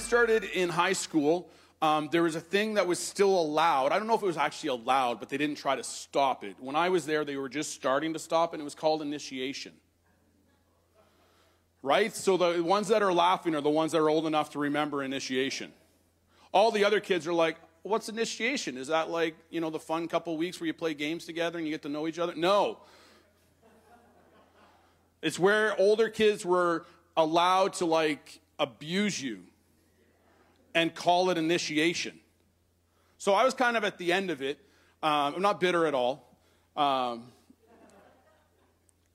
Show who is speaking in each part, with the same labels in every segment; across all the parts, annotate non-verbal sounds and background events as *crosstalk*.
Speaker 1: started in high school, um, there was a thing that was still allowed. I don't know if it was actually allowed, but they didn't try to stop it. When I was there, they were just starting to stop it, and it was called initiation. Right? So the ones that are laughing are the ones that are old enough to remember initiation. All the other kids are like, what's initiation? Is that like, you know, the fun couple weeks where you play games together and you get to know each other? No. It's where older kids were allowed to like abuse you and call it initiation. So I was kind of at the end of it. Um, I'm not bitter at all. Um,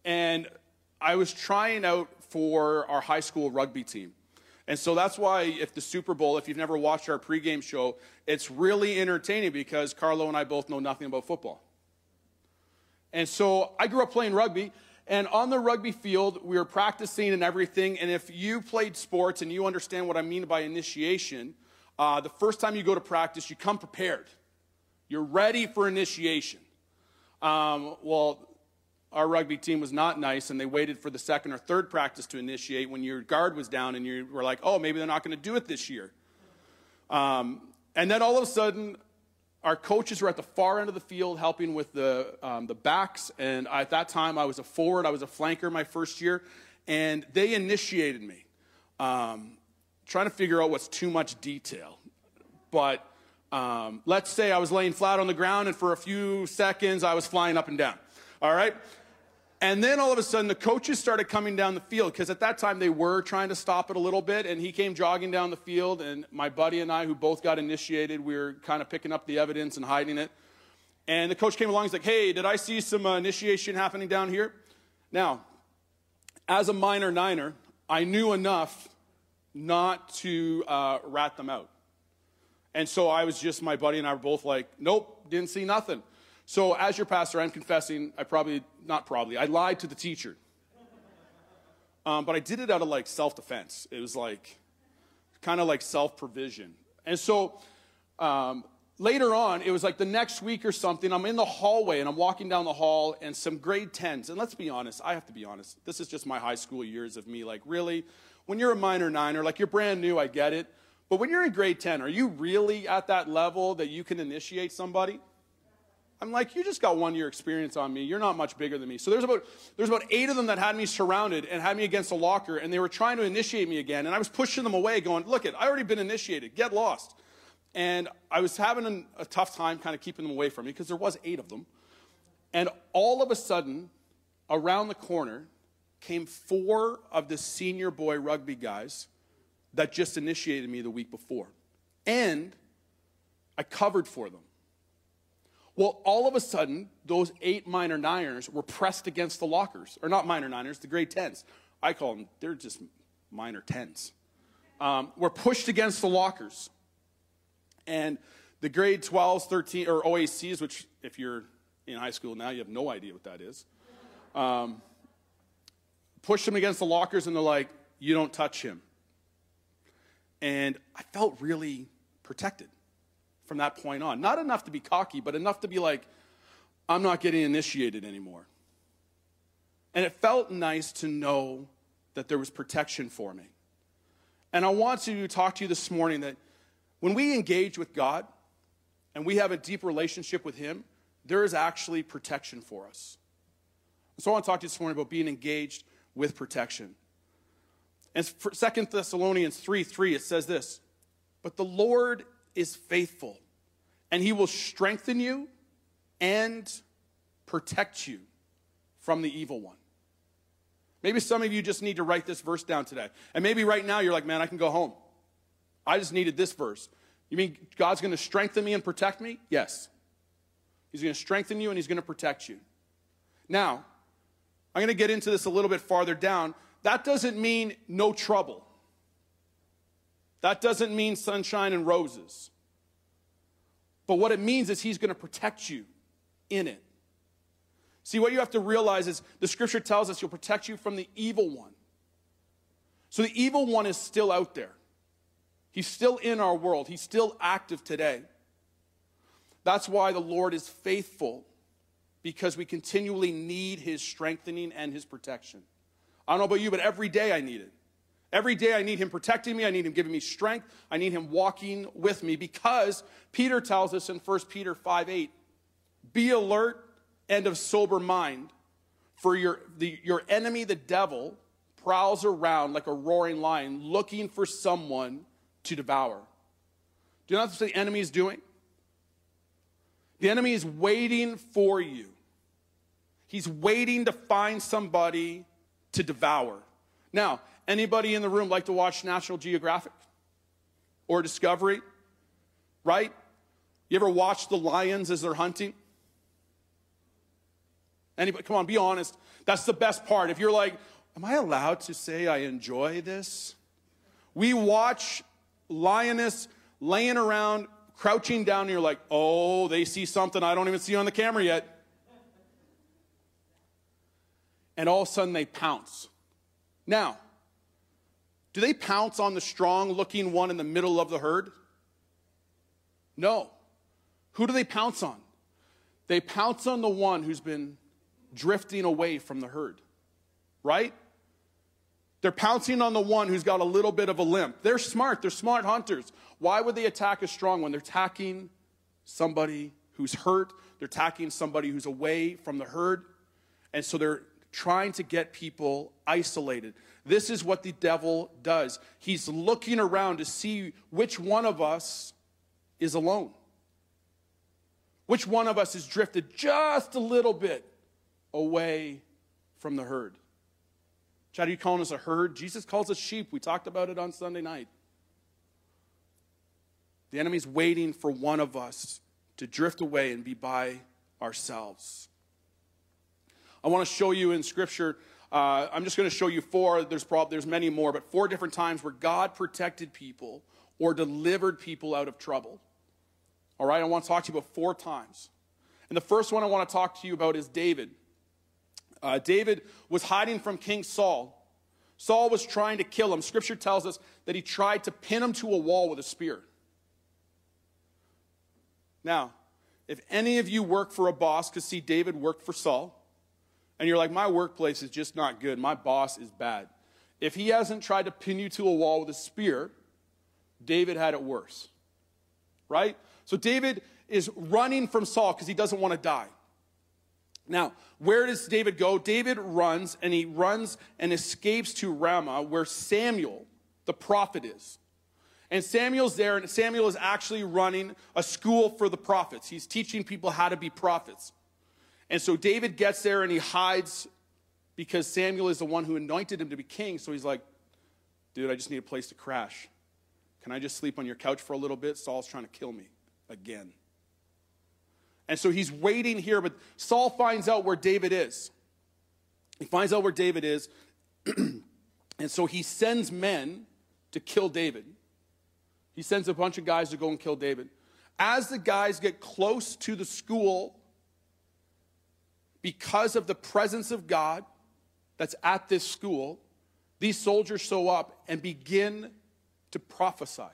Speaker 1: and I was trying out for our high school rugby team. And so that's why, if the Super Bowl, if you've never watched our pregame show, it's really entertaining because Carlo and I both know nothing about football. And so I grew up playing rugby, and on the rugby field, we were practicing and everything. And if you played sports and you understand what I mean by initiation, uh, the first time you go to practice, you come prepared. You're ready for initiation. Um, well, our rugby team was not nice, and they waited for the second or third practice to initiate when your guard was down, and you were like, oh, maybe they're not going to do it this year. Um, and then all of a sudden, our coaches were at the far end of the field helping with the, um, the backs. And at that time, I was a forward, I was a flanker my first year, and they initiated me. Um, trying to figure out what's too much detail. But um, let's say I was laying flat on the ground, and for a few seconds, I was flying up and down. All right? And then all of a sudden, the coaches started coming down the field because at that time they were trying to stop it a little bit. And he came jogging down the field, and my buddy and I, who both got initiated, we were kind of picking up the evidence and hiding it. And the coach came along. He's like, "Hey, did I see some uh, initiation happening down here?" Now, as a minor niner, I knew enough not to uh, rat them out. And so I was just my buddy and I were both like, "Nope, didn't see nothing." So, as your pastor, I'm confessing, I probably, not probably, I lied to the teacher. Um, but I did it out of like self defense. It was like kind of like self provision. And so um, later on, it was like the next week or something, I'm in the hallway and I'm walking down the hall and some grade 10s. And let's be honest, I have to be honest. This is just my high school years of me. Like, really, when you're a minor niner, like you're brand new, I get it. But when you're in grade 10, are you really at that level that you can initiate somebody? I'm like, you just got one year experience on me. You're not much bigger than me. So there's about there's about eight of them that had me surrounded and had me against a locker, and they were trying to initiate me again. And I was pushing them away, going, look, it, I already been initiated. Get lost. And I was having an, a tough time kind of keeping them away from me because there was eight of them. And all of a sudden, around the corner, came four of the senior boy rugby guys that just initiated me the week before. And I covered for them. Well, all of a sudden, those eight minor niners were pressed against the lockers, or not minor niners, the grade 10s. I call them, they're just minor 10s. Um, were pushed against the lockers. And the grade 12s, 13, or OACs, which if you're in high school now, you have no idea what that is, um, pushed them against the lockers, and they're like, you don't touch him. And I felt really protected from that point on. Not enough to be cocky, but enough to be like, I'm not getting initiated anymore. And it felt nice to know that there was protection for me. And I want to talk to you this morning that when we engage with God and we have a deep relationship with Him, there is actually protection for us. So I want to talk to you this morning about being engaged with protection. And 2 Thessalonians 3 3, it says this But the Lord is faithful, and he will strengthen you and protect you from the evil one. Maybe some of you just need to write this verse down today. And maybe right now you're like, man, I can go home. I just needed this verse. You mean God's going to strengthen me and protect me? Yes. He's going to strengthen you and he's going to protect you. Now, I'm going to get into this a little bit farther down. That doesn't mean no trouble. That doesn't mean sunshine and roses. But what it means is he's going to protect you in it. See, what you have to realize is the scripture tells us he'll protect you from the evil one. So the evil one is still out there. He's still in our world. He's still active today. That's why the Lord is faithful, because we continually need his strengthening and his protection. I don't know about you, but every day I need it. Every day I need him protecting me. I need him giving me strength. I need him walking with me because Peter tells us in 1 Peter 5 8, be alert and of sober mind, for your, the, your enemy, the devil, prowls around like a roaring lion looking for someone to devour. Do you know what the enemy is doing? The enemy is waiting for you. He's waiting to find somebody to devour. Now, anybody in the room like to watch National Geographic or Discovery? Right? You ever watch the lions as they're hunting? Anybody, come on, be honest. That's the best part. If you're like, am I allowed to say I enjoy this? We watch lioness laying around, crouching down, and you're like, oh, they see something I don't even see on the camera yet. And all of a sudden they pounce. Now, do they pounce on the strong looking one in the middle of the herd? No. Who do they pounce on? They pounce on the one who's been drifting away from the herd, right? They're pouncing on the one who's got a little bit of a limp. They're smart, they're smart hunters. Why would they attack a strong one? They're attacking somebody who's hurt, they're attacking somebody who's away from the herd. And so they're trying to get people isolated. This is what the devil does. He's looking around to see which one of us is alone. Which one of us has drifted just a little bit away from the herd. Chad, are you calling us a herd? Jesus calls us sheep. We talked about it on Sunday night. The enemy's waiting for one of us to drift away and be by ourselves. I want to show you in Scripture. Uh, I'm just going to show you four. There's probably there's many more, but four different times where God protected people or delivered people out of trouble. All right, I want to talk to you about four times. And the first one I want to talk to you about is David. Uh, David was hiding from King Saul. Saul was trying to kill him. Scripture tells us that he tried to pin him to a wall with a spear. Now, if any of you work for a boss, because see, David worked for Saul, and you're like, my workplace is just not good, my boss is bad. If he hasn't tried to pin you to a wall with a spear, David had it worse. Right? So David is running from Saul because he doesn't want to die. Now, where does David go? David runs and he runs and escapes to Ramah where Samuel, the prophet, is. And Samuel's there, and Samuel is actually running a school for the prophets. He's teaching people how to be prophets. And so David gets there and he hides because Samuel is the one who anointed him to be king. So he's like, dude, I just need a place to crash. Can I just sleep on your couch for a little bit? Saul's trying to kill me again. And so he's waiting here, but Saul finds out where David is. He finds out where David is, *clears throat* and so he sends men to kill David. He sends a bunch of guys to go and kill David. As the guys get close to the school, because of the presence of God that's at this school, these soldiers show up and begin to prophesy.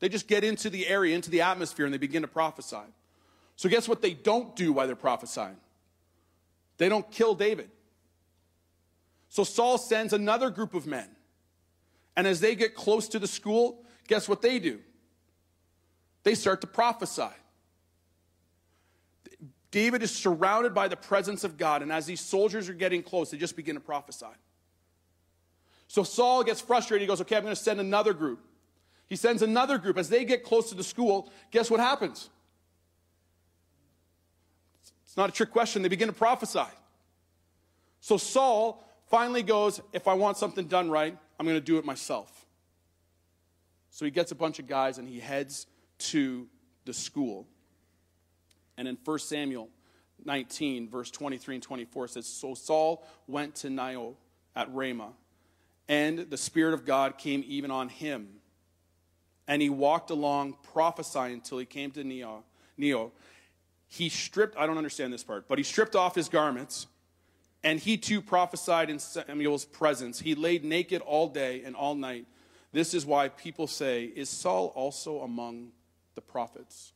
Speaker 1: They just get into the area, into the atmosphere, and they begin to prophesy. So, guess what they don't do while they're prophesying? They don't kill David. So, Saul sends another group of men. And as they get close to the school, guess what they do? They start to prophesy. David is surrounded by the presence of God, and as these soldiers are getting close, they just begin to prophesy. So Saul gets frustrated. He goes, Okay, I'm going to send another group. He sends another group. As they get close to the school, guess what happens? It's not a trick question. They begin to prophesy. So Saul finally goes, If I want something done right, I'm going to do it myself. So he gets a bunch of guys and he heads to the school. And in 1 Samuel 19, verse 23 and 24 says, So Saul went to Naioth at Ramah, and the Spirit of God came even on him. And he walked along prophesying until he came to. Naioth. He stripped, I don't understand this part, but he stripped off his garments, and he too prophesied in Samuel's presence. He laid naked all day and all night. This is why people say, Is Saul also among the prophets?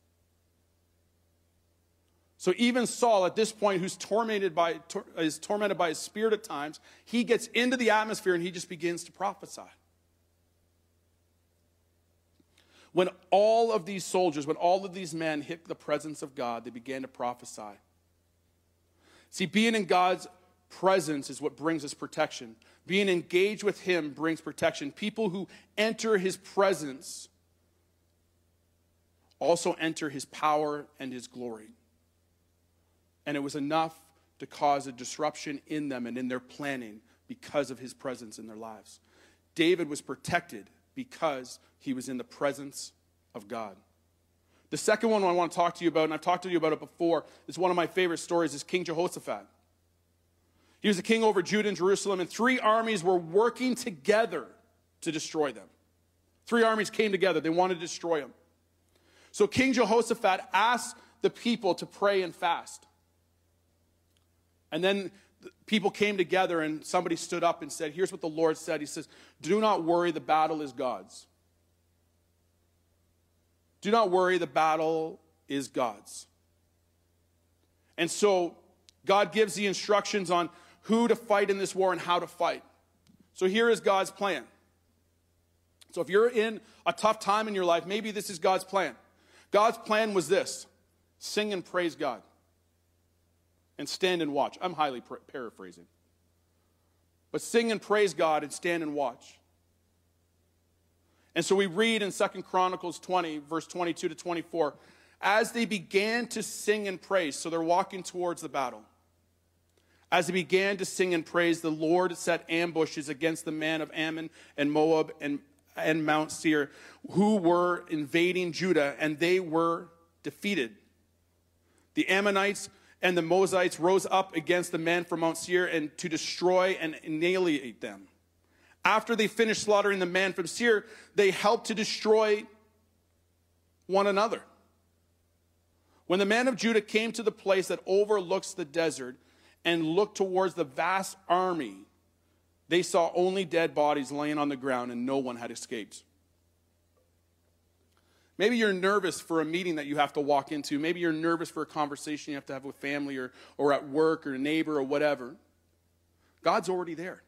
Speaker 1: So even Saul, at this point, who's tormented by, is tormented by his spirit at times, he gets into the atmosphere and he just begins to prophesy. When all of these soldiers, when all of these men hit the presence of God, they began to prophesy. See, being in God's presence is what brings us protection. Being engaged with Him brings protection. People who enter His presence also enter His power and His glory and it was enough to cause a disruption in them and in their planning because of his presence in their lives. David was protected because he was in the presence of God. The second one I want to talk to you about, and I've talked to you about it before, is one of my favorite stories, is King Jehoshaphat. He was the king over Judah and Jerusalem, and three armies were working together to destroy them. Three armies came together. They wanted to destroy him. So King Jehoshaphat asked the people to pray and fast. And then people came together and somebody stood up and said, Here's what the Lord said. He says, Do not worry, the battle is God's. Do not worry, the battle is God's. And so God gives the instructions on who to fight in this war and how to fight. So here is God's plan. So if you're in a tough time in your life, maybe this is God's plan. God's plan was this sing and praise God and stand and watch. I'm highly paraphrasing. But sing and praise God and stand and watch. And so we read in Second Chronicles 20, verse 22 to 24, as they began to sing and praise, so they're walking towards the battle. As they began to sing and praise, the Lord set ambushes against the men of Ammon and Moab and, and Mount Seir, who were invading Judah, and they were defeated. The Ammonites and the Moabites rose up against the men from Mount Seir and to destroy and annihilate them. After they finished slaughtering the men from Seir, they helped to destroy one another. When the men of Judah came to the place that overlooks the desert and looked towards the vast army, they saw only dead bodies laying on the ground and no one had escaped. Maybe you're nervous for a meeting that you have to walk into. Maybe you're nervous for a conversation you have to have with family or, or at work or a neighbor or whatever. God's already there.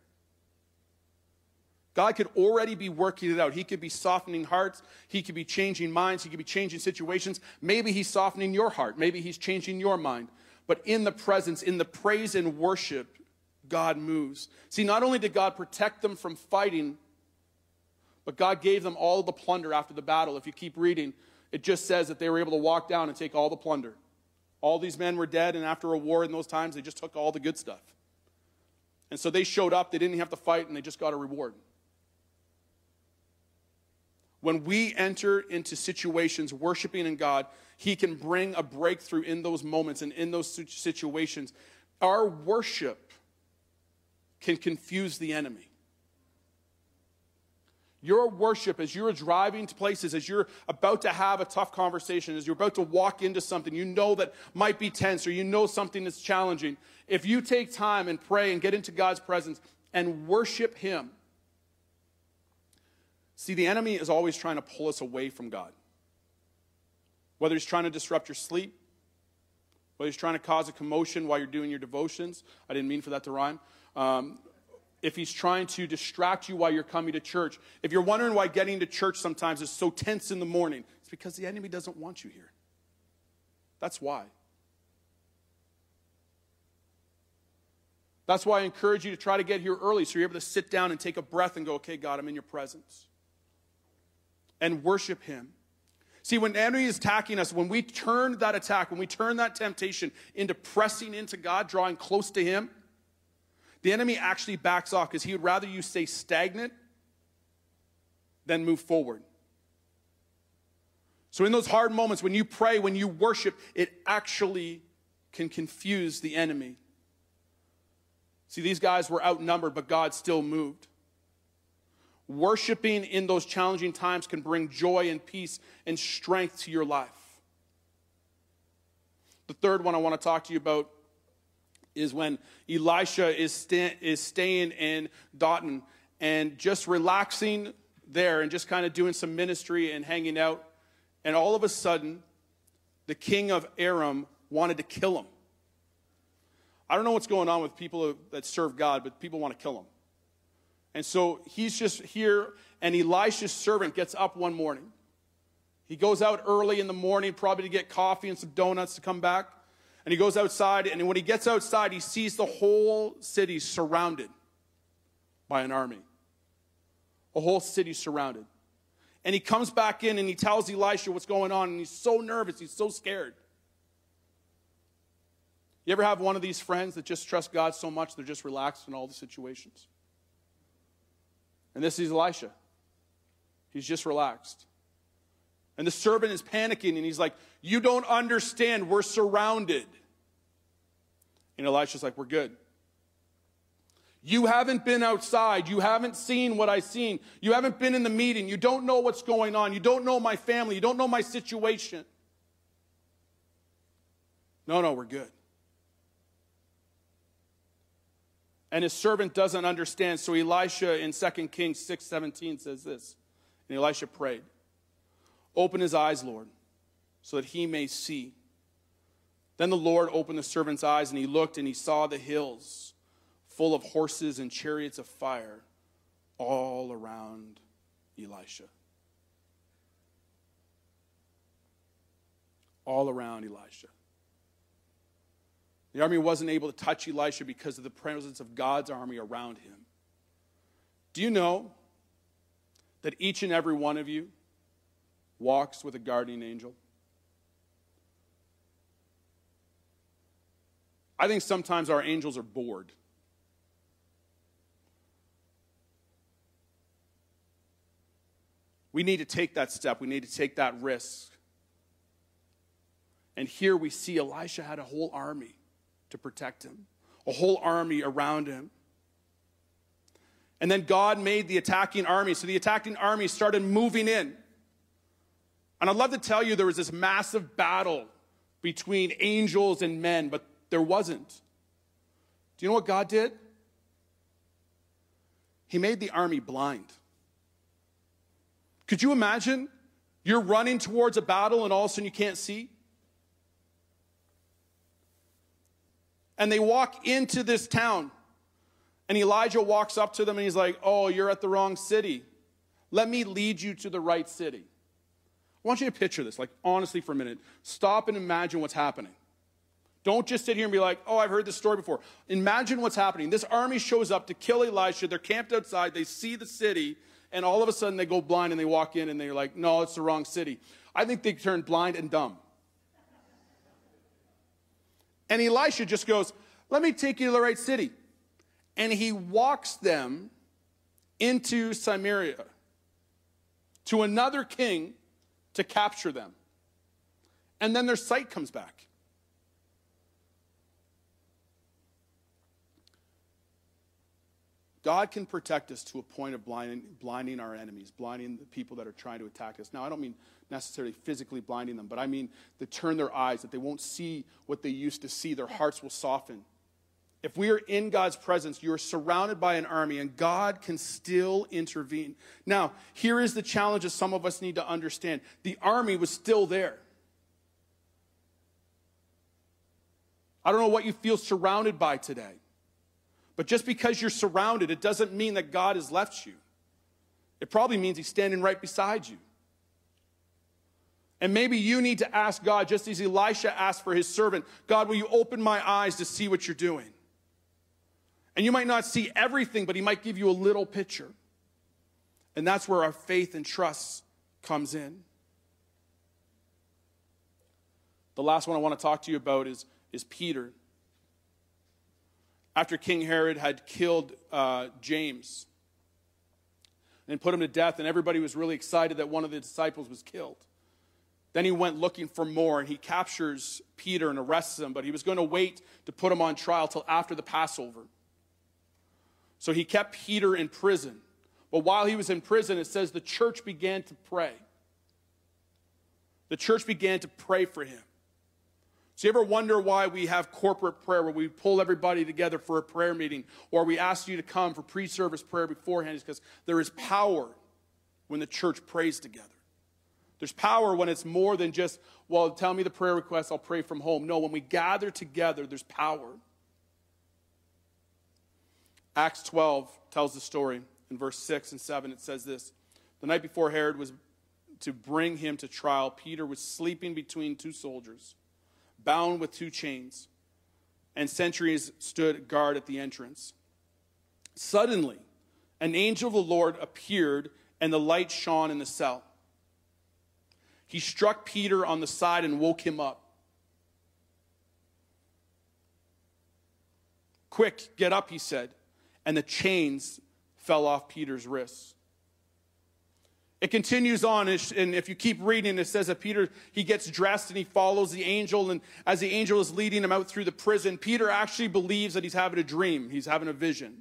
Speaker 1: God could already be working it out. He could be softening hearts. He could be changing minds. He could be changing situations. Maybe He's softening your heart. Maybe He's changing your mind. But in the presence, in the praise and worship, God moves. See, not only did God protect them from fighting but God gave them all the plunder after the battle. If you keep reading, it just says that they were able to walk down and take all the plunder. All these men were dead, and after a war in those times, they just took all the good stuff. And so they showed up, they didn't have to fight, and they just got a reward. When we enter into situations worshiping in God, He can bring a breakthrough in those moments and in those situations. Our worship can confuse the enemy. Your worship, as you're driving to places, as you're about to have a tough conversation, as you're about to walk into something you know that might be tense or you know something that's challenging, if you take time and pray and get into God's presence and worship Him, see, the enemy is always trying to pull us away from God. Whether he's trying to disrupt your sleep, whether he's trying to cause a commotion while you're doing your devotions, I didn't mean for that to rhyme. Um, if he's trying to distract you while you're coming to church. If you're wondering why getting to church sometimes is so tense in the morning, it's because the enemy doesn't want you here. That's why. That's why I encourage you to try to get here early so you're able to sit down and take a breath and go, okay, God, I'm in your presence. And worship him. See, when enemy is attacking us, when we turn that attack, when we turn that temptation into pressing into God, drawing close to him, the enemy actually backs off because he would rather you stay stagnant than move forward. So, in those hard moments, when you pray, when you worship, it actually can confuse the enemy. See, these guys were outnumbered, but God still moved. worshiping in those challenging times can bring joy and peace and strength to your life. The third one I want to talk to you about is when Elisha is, is staying in Dothan and just relaxing there and just kind of doing some ministry and hanging out. And all of a sudden, the king of Aram wanted to kill him. I don't know what's going on with people that serve God, but people want to kill him. And so he's just here, and Elisha's servant gets up one morning. He goes out early in the morning, probably to get coffee and some donuts to come back. And he goes outside, and when he gets outside, he sees the whole city surrounded by an army. A whole city surrounded. And he comes back in and he tells Elisha what's going on, and he's so nervous, he's so scared. You ever have one of these friends that just trust God so much they're just relaxed in all the situations? And this is Elisha. He's just relaxed. And the servant is panicking and he's like, You don't understand. We're surrounded. And Elisha's like, We're good. You haven't been outside. You haven't seen what I've seen. You haven't been in the meeting. You don't know what's going on. You don't know my family. You don't know my situation. No, no, we're good. And his servant doesn't understand. So Elisha in 2 Kings 6 17 says this. And Elisha prayed, Open his eyes, Lord, so that he may see. Then the Lord opened the servant's eyes, and he looked, and he saw the hills full of horses and chariots of fire all around Elisha. All around Elisha. The army wasn't able to touch Elisha because of the presence of God's army around him. Do you know that each and every one of you walks with a guardian angel? I think sometimes our angels are bored. We need to take that step. We need to take that risk. And here we see Elisha had a whole army to protect him, a whole army around him. And then God made the attacking army. So the attacking army started moving in. And I'd love to tell you there was this massive battle between angels and men, but there wasn't. Do you know what God did? He made the army blind. Could you imagine? You're running towards a battle and all of a sudden you can't see? and they walk into this town. And Elijah walks up to them and he's like, Oh, you're at the wrong city. Let me lead you to the right city. I want you to picture this, like honestly, for a minute. Stop and imagine what's happening. Don't just sit here and be like, oh, I've heard this story before. Imagine what's happening. This army shows up to kill Elisha. They're camped outside. They see the city, and all of a sudden they go blind and they walk in and they're like, no, it's the wrong city. I think they turn blind and dumb. And Elisha just goes, Let me take you to the right city. And he walks them into Samaria to another king to capture them. And then their sight comes back. God can protect us to a point of blinding, blinding our enemies, blinding the people that are trying to attack us. Now, I don't mean necessarily physically blinding them, but I mean to turn their eyes, that they won't see what they used to see. Their hearts will soften. If we are in God's presence, you are surrounded by an army, and God can still intervene. Now, here is the challenge that some of us need to understand the army was still there. I don't know what you feel surrounded by today. But just because you're surrounded, it doesn't mean that God has left you. It probably means He's standing right beside you. And maybe you need to ask God, just as Elisha asked for his servant, God, will you open my eyes to see what you're doing? And you might not see everything, but He might give you a little picture. And that's where our faith and trust comes in. The last one I want to talk to you about is, is Peter after King Herod had killed uh, James and put him to death, and everybody was really excited that one of the disciples was killed. Then he went looking for more, and he captures Peter and arrests him, but he was going to wait to put him on trial till after the Passover. So he kept Peter in prison. But while he was in prison, it says the church began to pray. The church began to pray for him. So, you ever wonder why we have corporate prayer where we pull everybody together for a prayer meeting or we ask you to come for pre service prayer beforehand? It's because there is power when the church prays together. There's power when it's more than just, well, tell me the prayer request, I'll pray from home. No, when we gather together, there's power. Acts 12 tells the story. In verse 6 and 7, it says this The night before Herod was to bring him to trial, Peter was sleeping between two soldiers, bound with two chains, and sentries stood guard at the entrance. Suddenly, an angel of the Lord appeared, and the light shone in the cell. He struck Peter on the side and woke him up. Quick, get up, he said. And the chains fell off Peter's wrists. It continues on, and if you keep reading, it says that Peter, he gets dressed and he follows the angel, and as the angel is leading him out through the prison, Peter actually believes that he's having a dream, he's having a vision.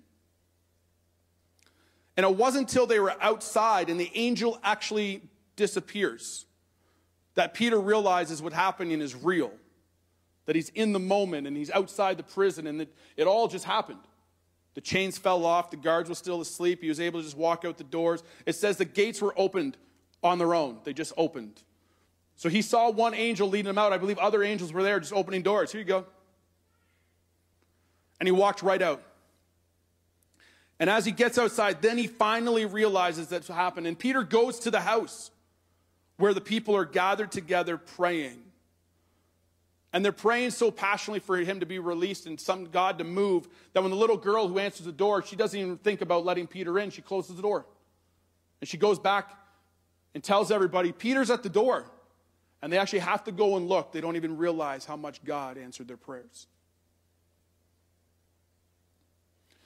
Speaker 1: And it wasn't until they were outside and the angel actually disappears that Peter realizes what happening is real, that he's in the moment and he's outside the prison and that it all just happened. The chains fell off, the guards were still asleep, he was able to just walk out the doors. It says the gates were opened on their own, they just opened. So he saw one angel leading him out. I believe other angels were there just opening doors. Here you go. And he walked right out. And as he gets outside, then he finally realizes that's what happened. And Peter goes to the house where the people are gathered together praying. And they're praying so passionately for him to be released and some God to move that when the little girl who answers the door, she doesn't even think about letting Peter in. She closes the door. And she goes back and tells everybody, Peter's at the door. And they actually have to go and look. They don't even realize how much God answered their prayers.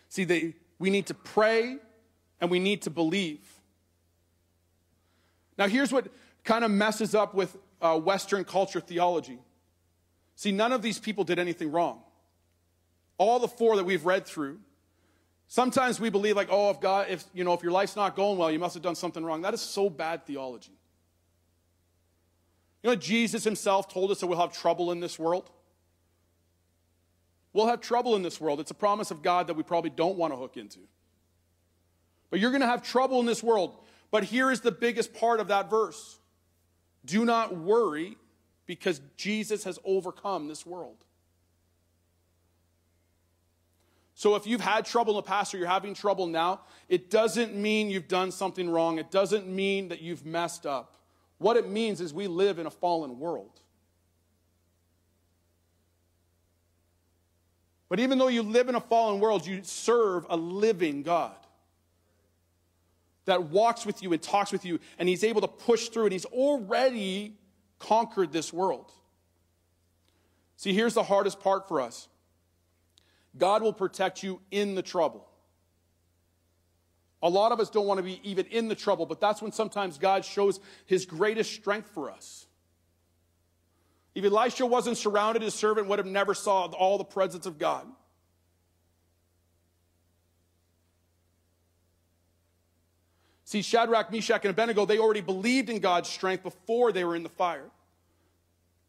Speaker 1: See, they, we need to pray and we need to believe. Now, here's what kind of messes up with uh, Western culture theology. See, none of these people did anything wrong. All the four that we've read through. Sometimes we believe like, oh, if God, if you know, if your life's not going well, you must have done something wrong. That is so bad theology. You know, Jesus himself told us that we'll have trouble in this world. We'll have trouble in this world. It's a promise of God that we probably don't want to hook into. But you're going to have trouble in this world. But here is the biggest part of that verse do not worry because Jesus has overcome this world. So if you've had trouble in the past or you're having trouble now, it doesn't mean you've done something wrong. It doesn't mean that you've messed up. What it means is we live in a fallen world. But even though you live in a fallen world, you serve a living God that walks with you and talks with you, and he's able to push through, and he's already conquered this world. See, here's the hardest part for us God will protect you in the trouble. A lot of us don't want to be even in the trouble, but that's when sometimes God shows his greatest strength for us. If Elisha wasn't surrounded, his servant would have never saw all the presence of God. See, Shadrach, Meshach, and Abednego, they already believed in God's strength before they were in the fire.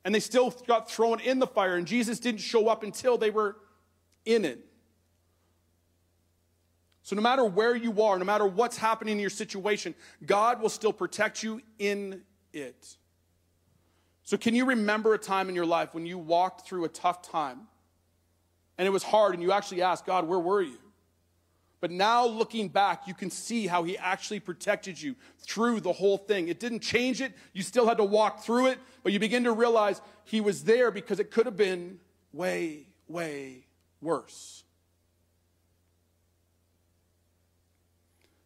Speaker 1: And they still got thrown in the fire, and Jesus didn't show up until they were in it. So, no matter where you are, no matter what's happening in your situation, God will still protect you in it. So, can you remember a time in your life when you walked through a tough time and it was hard and you actually asked, God, where were you? But now looking back, you can see how he actually protected you through the whole thing. It didn't change it. You still had to walk through it, but you begin to realize he was there because it could have been way, way worse.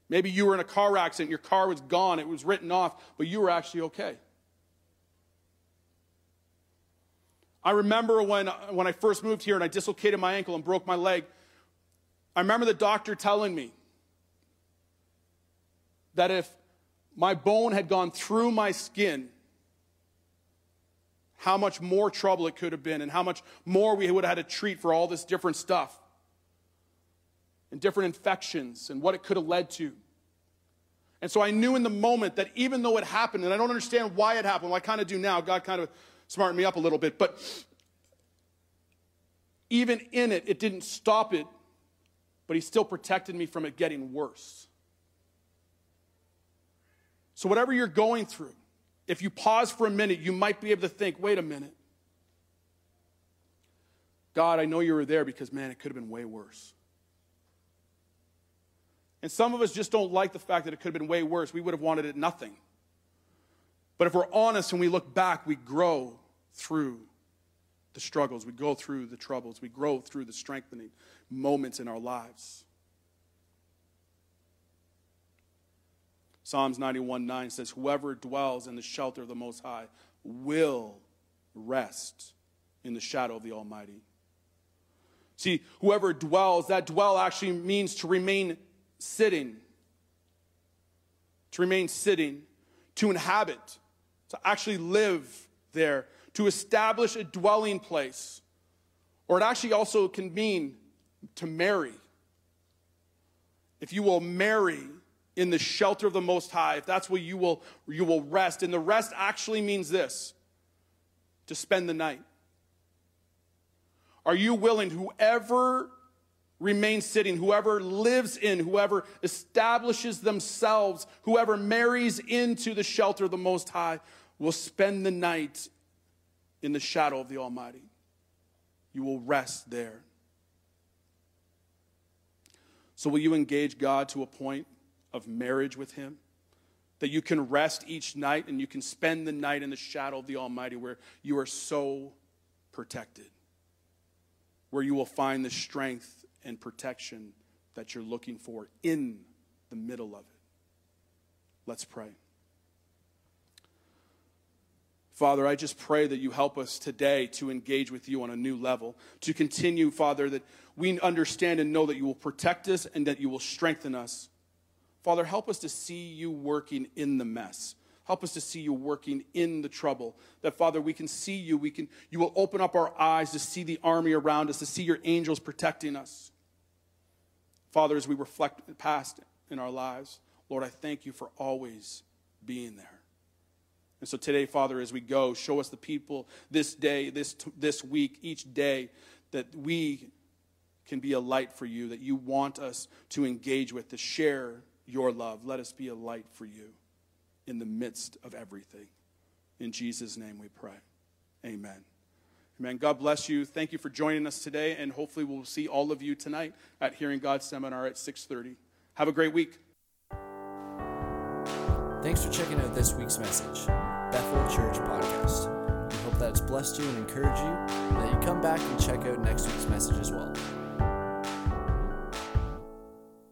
Speaker 1: Maybe you were in a car accident, your car was gone, it was written off, but you were actually okay. I remember when, when I first moved here and I dislocated my ankle and broke my leg. I remember the doctor telling me that if my bone had gone through my skin, how much more trouble it could have been and how much more we would have had to treat for all this different stuff and different infections and what it could have led to. And so I knew in the moment that even though it happened, and I don't understand why it happened, well, I kind of do now. God kind of smartened me up a little bit. But even in it, it didn't stop it, but He still protected me from it getting worse. So, whatever you're going through, if you pause for a minute, you might be able to think, wait a minute. God, I know you were there because, man, it could have been way worse. And some of us just don't like the fact that it could have been way worse. We would have wanted it nothing. But if we're honest and we look back, we grow through the struggles, we go through the troubles, we grow through the strengthening moments in our lives. Psalms 91 9 says, Whoever dwells in the shelter of the Most High will rest in the shadow of the Almighty. See, whoever dwells, that dwell actually means to remain sitting, to remain sitting, to inhabit, to actually live there, to establish a dwelling place. Or it actually also can mean to marry. If you will marry in the shelter of the Most High, if that's where you will, you will rest. And the rest actually means this to spend the night. Are you willing, whoever remains sitting, whoever lives in, whoever establishes themselves, whoever marries into the shelter of the Most High, will spend the night in the shadow of the Almighty. You will rest there. So, will you engage God to a point of marriage with Him? That you can rest each night and you can spend the night in the shadow of the Almighty where you are so protected, where you will find the strength and protection that you're looking for in the middle of it. Let's pray. Father, I just pray that you help us today to engage with you on a new level, to continue, Father, that we understand and know that you will protect us and that you will strengthen us. Father, help us to see you working in the mess. Help us to see you working in the trouble. That, Father, we can see you. We can, you will open up our eyes to see the army around us, to see your angels protecting us. Father, as we reflect the past in our lives, Lord, I thank you for always being there. And so today, Father, as we go, show us the people this day, this, this week, each day, that we can be a light for you, that you want us to engage with, to share your love. Let us be a light for you in the midst of everything. In Jesus' name we pray. Amen. Amen. God bless you. Thank you for joining us today, and hopefully we'll see all of you tonight at Hearing God Seminar at 6:30. Have a great week.
Speaker 2: Thanks for checking out this week's message. Bethel Church podcast. We hope that it's blessed you and encouraged you, and that you come back and check out next week's message as well.